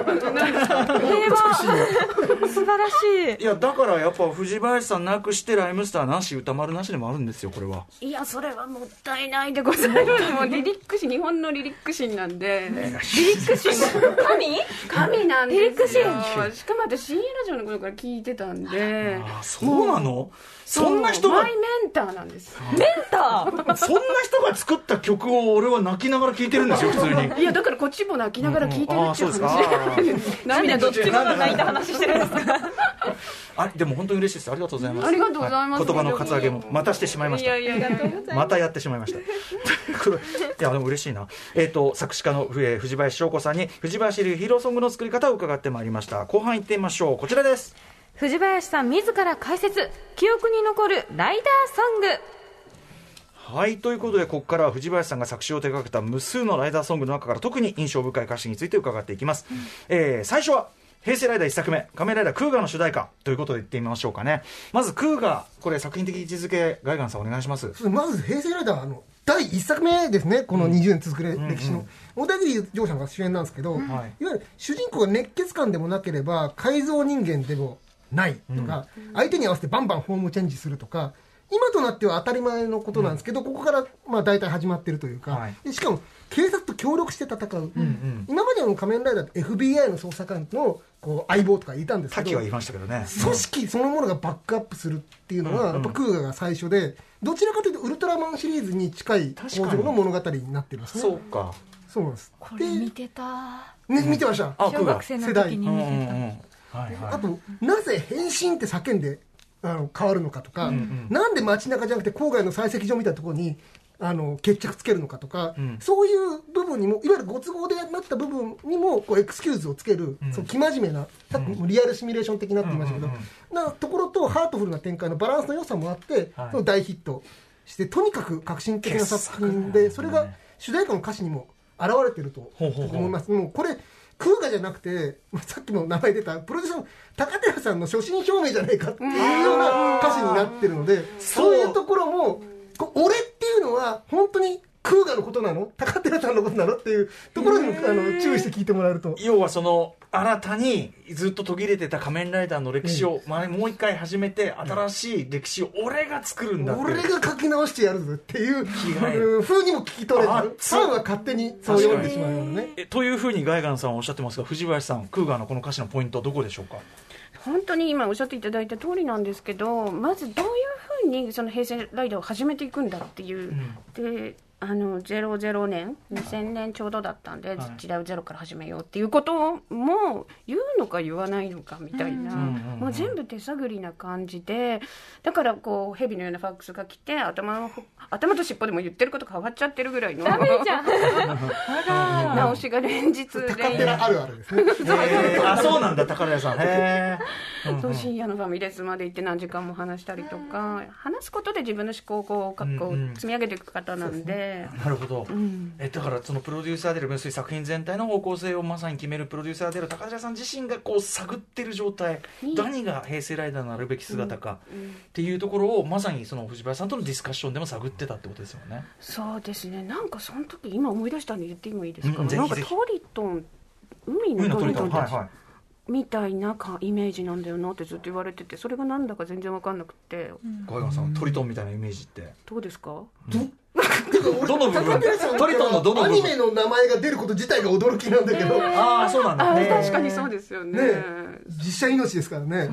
素晴らしい。いや、だからやっぱ藤林さんなくして、ライムスターなし、歌丸なしでもあるんですよ、これは。いやそれはもったいないでございます。もうリリック誌日本のリリック誌なんで。リリック誌神？神なんですよ。しかも私深夜ラジオの頃から聞いてたんで。あ、そうなの？そんな人がマイ、メンターなんですそんな人が作った曲を俺は泣きながら聴いてるんですよ、普通に。いやだからこっちも泣きながら聞いてるっていうああそうですか 話涙どっちもが泣いた話してるんですか？あでも本当に嬉しいです。ありがとうございます。ありがとうございますは言葉のカツアゲもまたしてしまいました。いやいやいやまたやってしまいました。いや、でも嬉しいな。えっ、と、作詞家の、えー藤林翔子さんに、藤林流ヒーローソングの作り方を伺ってまいりました。後半行ってみましょう。こちらです。藤林さん自ら解説記憶に残るライダーソングはい、ということで、ここからは藤林さんが作詞を手掛けた無数のライダーソングの中から特に印象深い歌詞について伺っていきます。えー最初は、平成ライダー1作目、仮面ライダークーガーの主題歌ということで言ってみましょうかね。まず、クーガー、これ作品的位置づけ、ガイガンさんお願いします。まず平成ライダーの第1作目ですね、この20年続く歴史の、小田切丈さんが主演なんですけど、い、わゆる主人公が熱血漢でもなければ、改造人間でもないとか、相手に合わせてバンバンフォームチェンジするとか、今となっては当たり前のことなんですけど、ここからまあ大体始まってるというか、はいでしかも警察と協力して戦う、ん今までの仮面ライダーって FBI の捜査官のこう相棒とかいたんですけど滝は言いましたけどね。組織そのものがバックアップするっていうのは、やっぱクーガが最初で、どちらかというとウルトラマンシリーズに近い構造の物語になってますね。そうか。そうなんです。これ見てたで、ね、見てました。あ、クーガー。小学生の時にうんう見てた、んうん。はいはい。あと、なぜ変身って叫んであの変わるのかとか、なんで街中じゃなくて郊外の採石場みたいなところにあの決着つけるのかとか、ん。そういう部分にもいわゆるご都合でなった部分にもこうエクスキューズをつける、そう生真面目なさっきもリアルシミュレーション的なって言いましたけど、なところとハートフルな展開のバランスの良さもあって、はい。その大ヒットしてとにかく革新的な作品で、それが主題歌の歌詞にも現れてると思います。もうこれクウガじゃなくて、さっきも名前出た、プロデューサーの高寺さんの所信表明じゃないかっていうような歌詞になってるので、そういうところも、こ俺っていうのは本当にクーガのことなの？高寺さんのことなの？っていうところにもあの注意して聞いてもらえると。要はその新たにずっと途切れてた仮面ライダーの歴史を、まあもう一回始めて新しい歴史を俺が作るんだ俺が書き直してやるぞっていうがいいうにも聞き取れある。ファンは勝手にそう読んでしまうよね。えというふうにガイガンさんはおっしゃってますが藤林さんクーガーのこの歌詞のポイントはどこでしょうか？本当に今おっしゃっていただいた通りなんですけどまずどういうふうにその平成ライダーを始めていくんだっていう、であの00年2000年ちょうどだったんで、はい。時代をゼロから始めようっていうことも言うのか言わないのかみたいな、もう全部手探りな感じでだからこう蛇のようなファックスが来て頭の頭と尻尾でも言ってること変わっちゃってるぐらいのダメじゃん。あら直しが連日高連寺あるあるですね。えーあそうなんだ高寺さん。へえ、うう深夜のファミレスまで行って何時間も話したりとか話すことで自分の思考をこう積み上げていく方なんで、なるほど、ん。えだからそのプロデューサーである要するに作品全体の方向性をまさに決めるプロデューサーである高寺さん自身がこう探ってる状態、何が平成ライダーのあるべき姿かっていうところをまさにその藤林さんとのディスカッションでも探ってたってことですよね。そうですね。なんかその時今思い出したんで言ってもいいですか、うんなんかトリトン海海のトリトン。はいはい。みたいなかイメージなんだよなってずっと言われててそれがなんだか全然分かんなくて、ガイガンさんトリトンみたいなイメージって。どうですか？どの部分 トリトンのどの部分？アニメの名前が出ること自体が驚きなんだけど、ああそうなんだ。あね確かにそうですよね。ね実写命ですからね。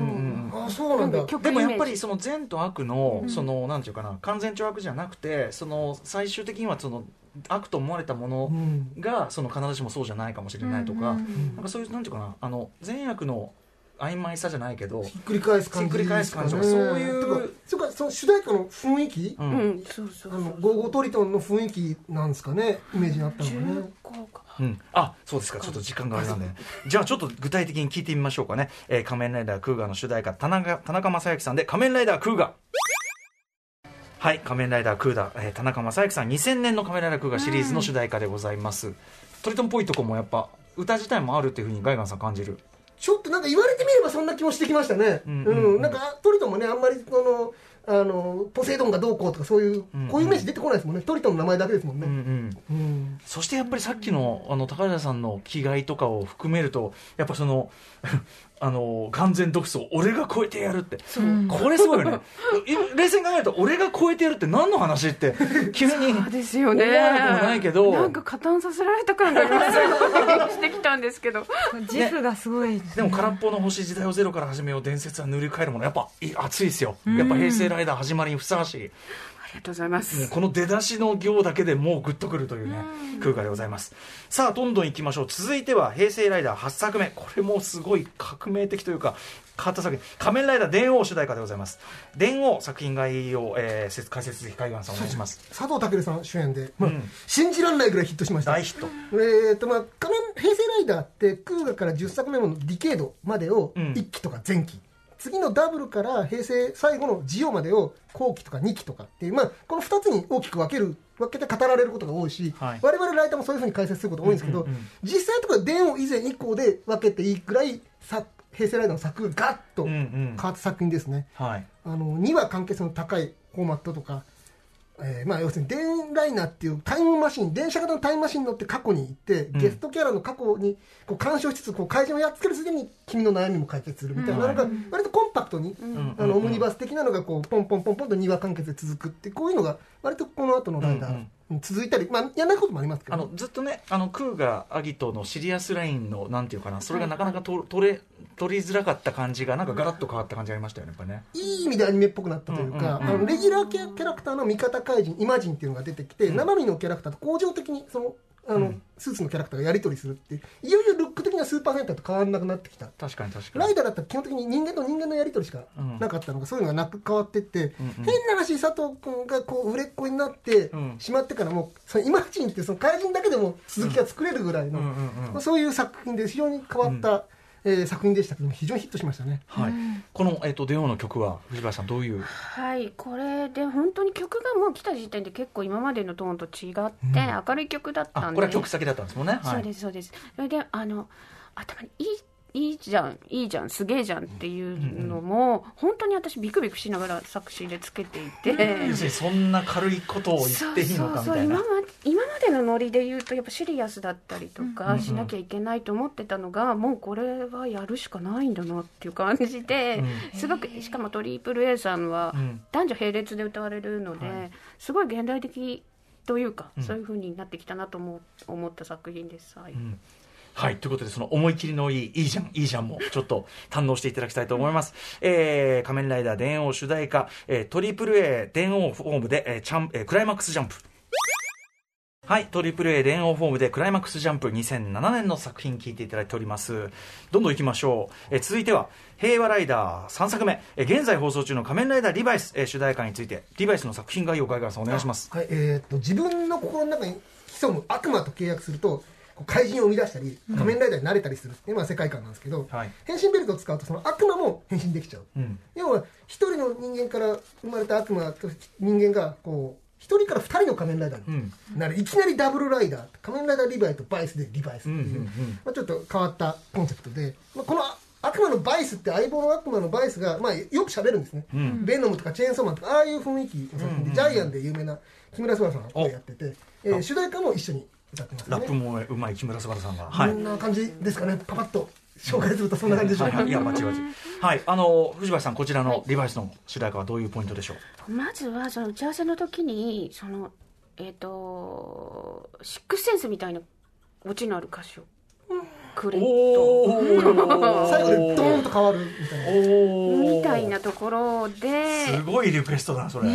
あそうなんだ。曲でもやっぱりその善と悪のそのなんていうかな完全懲悪じゃなくてその最終的にはその悪と思われたものうん。がその必ずしもそうじゃないかもしれないとかなんかそういうなんていうかなあの善悪の曖昧さじゃないけどひっくり返す感じひっくり返す感じとかそういうそれからその主題歌の雰囲気、ううんんそうそうあのそう。ゴーゴートリトンの雰囲気なんですかね？イメージにあったのがね。重厚か。うん、あそうですか。ちょっと時間があれなんで、じゃあちょっと具体的に聞いてみましょうかね、えー仮面ライダークーガーの主題歌田中田中正幸さんで仮面ライダークーガー。はい仮面ライダークーダー、えー田中正幸さん2000年の仮面ライダークーガーシリーズの主題歌でございます、トリトンっぽいとこもやっぱ歌自体もあるっていうふうにガイガンさん感じるちょっとなんか言われてみればそんな気もしてきましたね。うんん、ううんうんなんかトリトンもね、あんまりこの、あの、ポセイドンがどうこうとかそういう、うんこういうイメージ出てこないですもんね。トリトンの名前だけですもんうんうね。んうん。そしてやっぱりさっきのあの高田さんの気概とかを含めるとやっぱそのあの完全独走俺が超えてやるって。これすごいよね。い 冷静に考えると俺が超えてやるって何の話って。急に。そうですよね。思わなくもないけど。なんか加担させられた感が今してきたんですけど。自負がすごいですでも空っぽの星時代をゼロから始めよう。伝説は塗り替えるもの。やっぱい熱いですよ。やっぱ平成ライダー始まりにふさわしい。ありがとうございます。もうこの出だしの行だけでもうグッとくるというね空間でございます。さあどんどんいきましょう。続いては平成ライダー8作目。これもすごい革命的というか変わった作品。仮面ライダー電王主題歌でございます。電王作品概要、えー、説解説ぜひ海岸さんお願いします。佐藤健さん主演で、まあうん信じられないぐらいヒットしました。大ヒット。えーとまあ、仮面平成ライダーってクーガから10作目のディケードまでをうん。1期とか前期、次のダブルから平成最後のジオまでを後期とか2期とかっていう、まあ、この2つに大きく分ける分けて語られることが多いし、はい。我々ライターもそういうふうに解説することが多いんですけど、うんうんうん。実際のところは電王以前以降で分けていいくらいさ平成ライダーの作がガッとうん変うん。わった作品ですね、はい。あの2話完結の高いフォーマットとか、えーまあ、要するに電ライナーっていうタイムマシン電車型のタイムマシンに乗って過去に行って、うん。ゲストキャラの過去にこう干渉しつつこう怪人をやっつけるすでに君の悩みも解決するみたいなのが割とコンパクトに、うん。あのオムニバス的なのがこうポンポンポンポンと2話完結で続くってこういうのが割とこの後のライダー。に続いたり、まあ、やらないこともありますけどあのずっとねあのクーガアギトのシリアスラインのなんていうかなそれがなかなかと取れ取りづらかった感じがなんかガラッと変わった感じがありましたよねやっぱね。いい意味でアニメっぽくなったというか、うんうんあのレギュラーキャラクターの味方怪人イマジンっていうのが出てきて、生身のキャラクターと恒常的にそのあの、うん。スーツのキャラクターがやり取りするっていよいよルック的なスーパーセンターと変わらなくなってきた。確かに確かに。ライダーだったら基本的に人間と人間のやり取りしかうん。なかったのが、そういうのがなく変わってって、うんうん。変な話佐藤君がこう売れっ子になってうん。しまってからもそのイマジンってその怪人だけでも続きが作れるぐらいの、うんうんうん。そういう作品で非常に変わった、えー作品でしたけども非常にヒットしましたね。はい、この、えっとデオの曲は藤林さんどういう？はい、これで本当に曲がもう来た時点で結構今までのトーンと違って明るい曲だったんで、あこれは曲先だったんですもんね、はい、そうですそうです。それであの頭にいいいいじゃんいいじゃんすげえじゃんっていうのも、本当に私ビクビクしながら作詞でつけていて、そんな軽いことを言っていいのかみたいな。そうそうそう今までのノリで言うとやっぱシリアスだったりとうんかしなきゃいけないと思ってたのが、もうこれはやるしかないんだなっていう感じで、すごくしかもトリプル A さんはうん。男女並列で歌われるので、はい。すごい現代的というか、うん。そういう風になってきたなと思う思った作品です。はいうんはい。ということで、その思い切りのいい、いいじゃん、いいじゃんも、ちょっと堪能していただきたいと思います。えー、仮面ライダー電王主題歌、えー、トリプル A 電王フォームで、えー、チャン、えー、クライマックスジャンプ。はい。トリプル A 電王フォームでクライマックスジャンプ2007年の作品聞いていただいております。どんどん行きましょう。えー続いては、平和ライダー3作目、えー現在放送中の仮面ライダーリバイス、えー主題歌について、リバイスの作品概要を貝原さんお願いします。はいえー、と自分の心の中に潜む悪魔と契約するとこう怪人を生み出したり仮面ライダーになれたりするっていうのが世界観なんですけど、はい。変身ベルトを使うとその悪魔も変身できちゃう。うん。要は一人の人間から生まれた悪魔と人間がこう一人から二人の仮面ライダーうん。になる、いきなりダブルライダー仮面ライダーリバイとバイスでリバイスっていう、うんうんうんまあ、ちょっと変わったコンセプトで、まあ、この悪魔のバイスって相棒の悪魔のバイスが、まあ、よく喋るんですね、うん。ベノムとかチェーンソーマンとかああいう雰囲気の作品で、ジャイアンで有名な木村昴さんが声やってて、えー主題歌も一緒にラップもうまい木村昴さんが。はいこ。んな感じですかねパパッと紹介するとそんな感じでしょうか、はいはい、いや、間違い間違い。はい、あの、藤林さん、こちらのリバイスの主題歌はどういうポイントでしょう？まずはその打ち合わせの時にそのえっ、とシックスセンスみたいなオチのある歌詞をくれと。お最後でドーンと変わるみたいな。おみたいなところで。すごいリクエストだ、それ。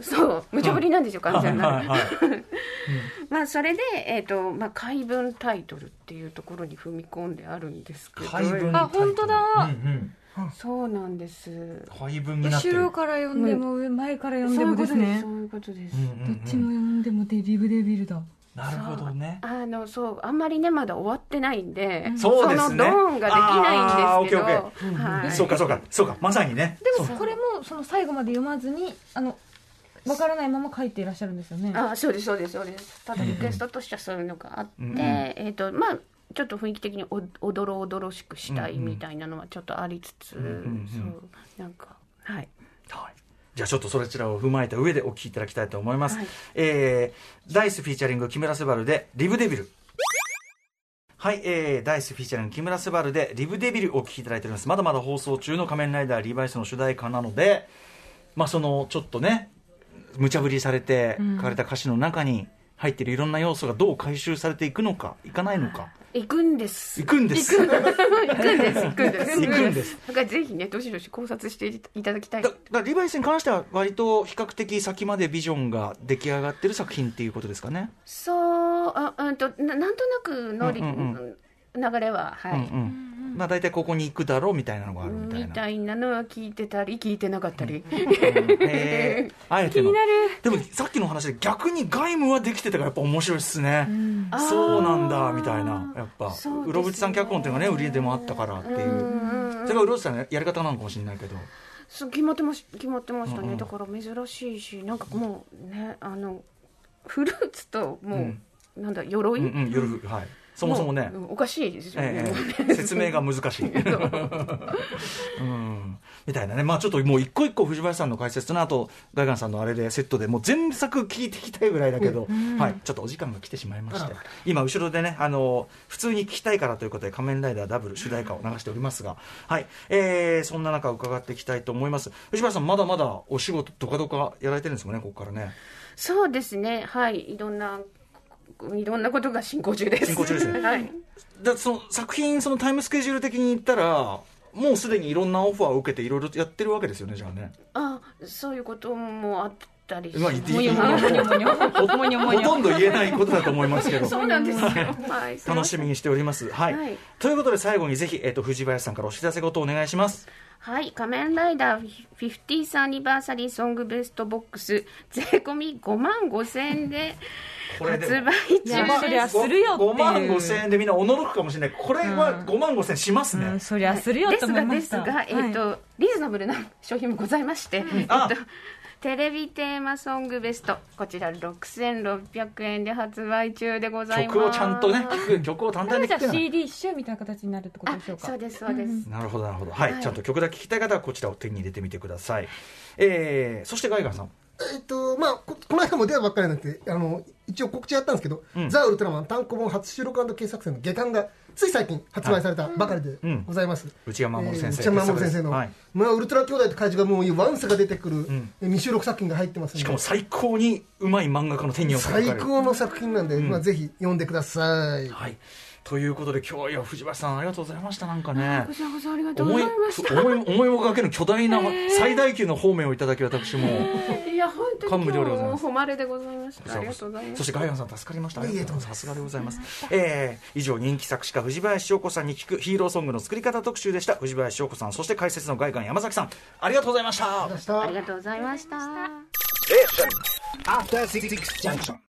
そう。無茶ぶりなんですよ完全な。まあそれで、えーとまあ、怪文タイトルっていうところに踏み込んであるんですけど。配分あ本当だ。うんうん。そうなんです。配分になってる。後ろから読んでも上前から読んでそういうもです。ねそういうことです、うんうんうん。どっちも読んでもデビブデビルだなるほどね。あのそうあんまりねまだ終わってないんで、そうですね。のドーンができないんですけど、あーーオッはい。そうかそうか、そうか、まさにね。でもこれもその最後まで読まずにあのわからないまま書いていらっしゃるんですよね。あそうですそうですそうです。ただリクエストとしてはそういうのがあって、えっ、とまあちょっと雰囲気的におおどろおどろしくしたいみたいなのはちょっとありつつ、うんうんそうなんかはいはい。じゃあちょっとそちらを踏まえた上でお聞きいただきたいと思います。はいえー、 Da-iCE フィーチャリング木村昴で liveDevil。はい、えー、 Da-iCE フィーチャリング木村昴で liveDevil をお聞きいただいております。まだまだ放送中の仮面ライダーリバイスの主題歌なので、まあそのちょっとね、無茶ぶりされて書かれた歌詞の中に入っているいろんな要素がどう回収されていくのか、いかないのか。行くんです行くんです。行くんです行くんです 行くんですだからぜひねどしどし考察していただきたいだだリバイスに関しては割と比較的先までビジョンが出来上がってる作品っていうことですかね。そうあうんとななんとなくのり、うんうん流れははい、うんうん。まあ大体ここに行くだろうみたいなのがあるみたいな。みたいなのは聞いてたり聞いてなかったり、えー。あえての。でもさっきの話で逆に外務はできてたからやっぱ面白いっすね、そうなんだみたいな。やっぱ。そうろぶちさん脚本っていうのがね売りでもあったからっていう。それがうろぶちさんのやり方なのかもしれないけど。そう決まってまし決まってましたね、うんうんだから珍しいしなんかもうねあのフルーツともう、うん。なんだ鎧、うんうん夜はいそもそもね。う、んおかしいですよね、ええ 説明が難しい、う。ん、みたいなね。まあちょっともう一個一個藤林さんの解説とねあとガイガンさんのあれでセットでもう全作聞いていきたいぐらいだけど、はい、ちょっとお時間が来てしまいまして。今後ろでねあの普通に聞きたいからということで「仮面ライダーダブル」主題歌を流しておりますが、はい。えー、そんな中伺っていきたいと思います。藤林さんまだまだお仕事どかどかやられてるんですもんねここからね。そうですね。はい。いろんないろんなことが進行中です。進行中ですね。はい。だその作品そのタイムスケジュール的に言ったらもうすでにいろんなオファーを受けていろいろやってるわけですよねじゃあね。あそういうこともあったりしまあ、ほとんど言えないことだと思いますけど。そうなんですよ、楽しみにしております。はい。はい。ということで最後にぜひ、えっ、と、藤林さんからお知らせ事をお願いします。はい、仮面ライダー 50th アニバーサリーソングベストボックス税込み5万5千円でこれで発売中。そりゃするよっていう。5万5千円でみんな驚くかもしれない。これは5万5千円しますね。うんそりゃするよですと思いがですが、えっ、と、リーズナブルな商品もございまして、えっあ。とテレビテーマソングベスト。こちら6600円で発売中でございます。曲をちゃんとね、聴く、曲を単体でじゃあ聴く CD 一周みたいな形になるってことあでしょうか？そうですそうです、なるほど、なるほど。はい。はい。ちゃんと曲だけ聴きたい方はこちらを手に入れてみてください。えー、そしてガイガンさん。えっとまあ、ここの間も出たばっかりになってあの一応告知やったんですけど「うん。ザ・ウルトラマン」単行本初収録傑作選の下巻がつい最近発売されたばかりでうん。ございます、内山守先生。えー内山守先生の、はい。まあ、ウルトラ兄弟と怪獣がもうワンサが出てくる、ん。えー未収録作品が入ってますしかも最高にうまい漫画家の手によって最高の作品なんで、ん。まあ、ぜひ読んでください、はい。ということで今日はいや藤林さんありがとうございました。なんかね。こちらこそありがとうご思いざいました。思い思いもがけぬ巨大な最大級の方面をいただき私も。いや本当感無に今日量でございます。誉れでございました。ありがとうございますそしてガイアンさん助かりました。ありがとうございます。さすがでございます。えー以上人気作詞家藤林翔子さんに聞くヒーローソングの作り方特集でした。藤林翔子さんそして解説のガイガン山崎さん。ありがとうございました。ありがとうございました。After Six Junction.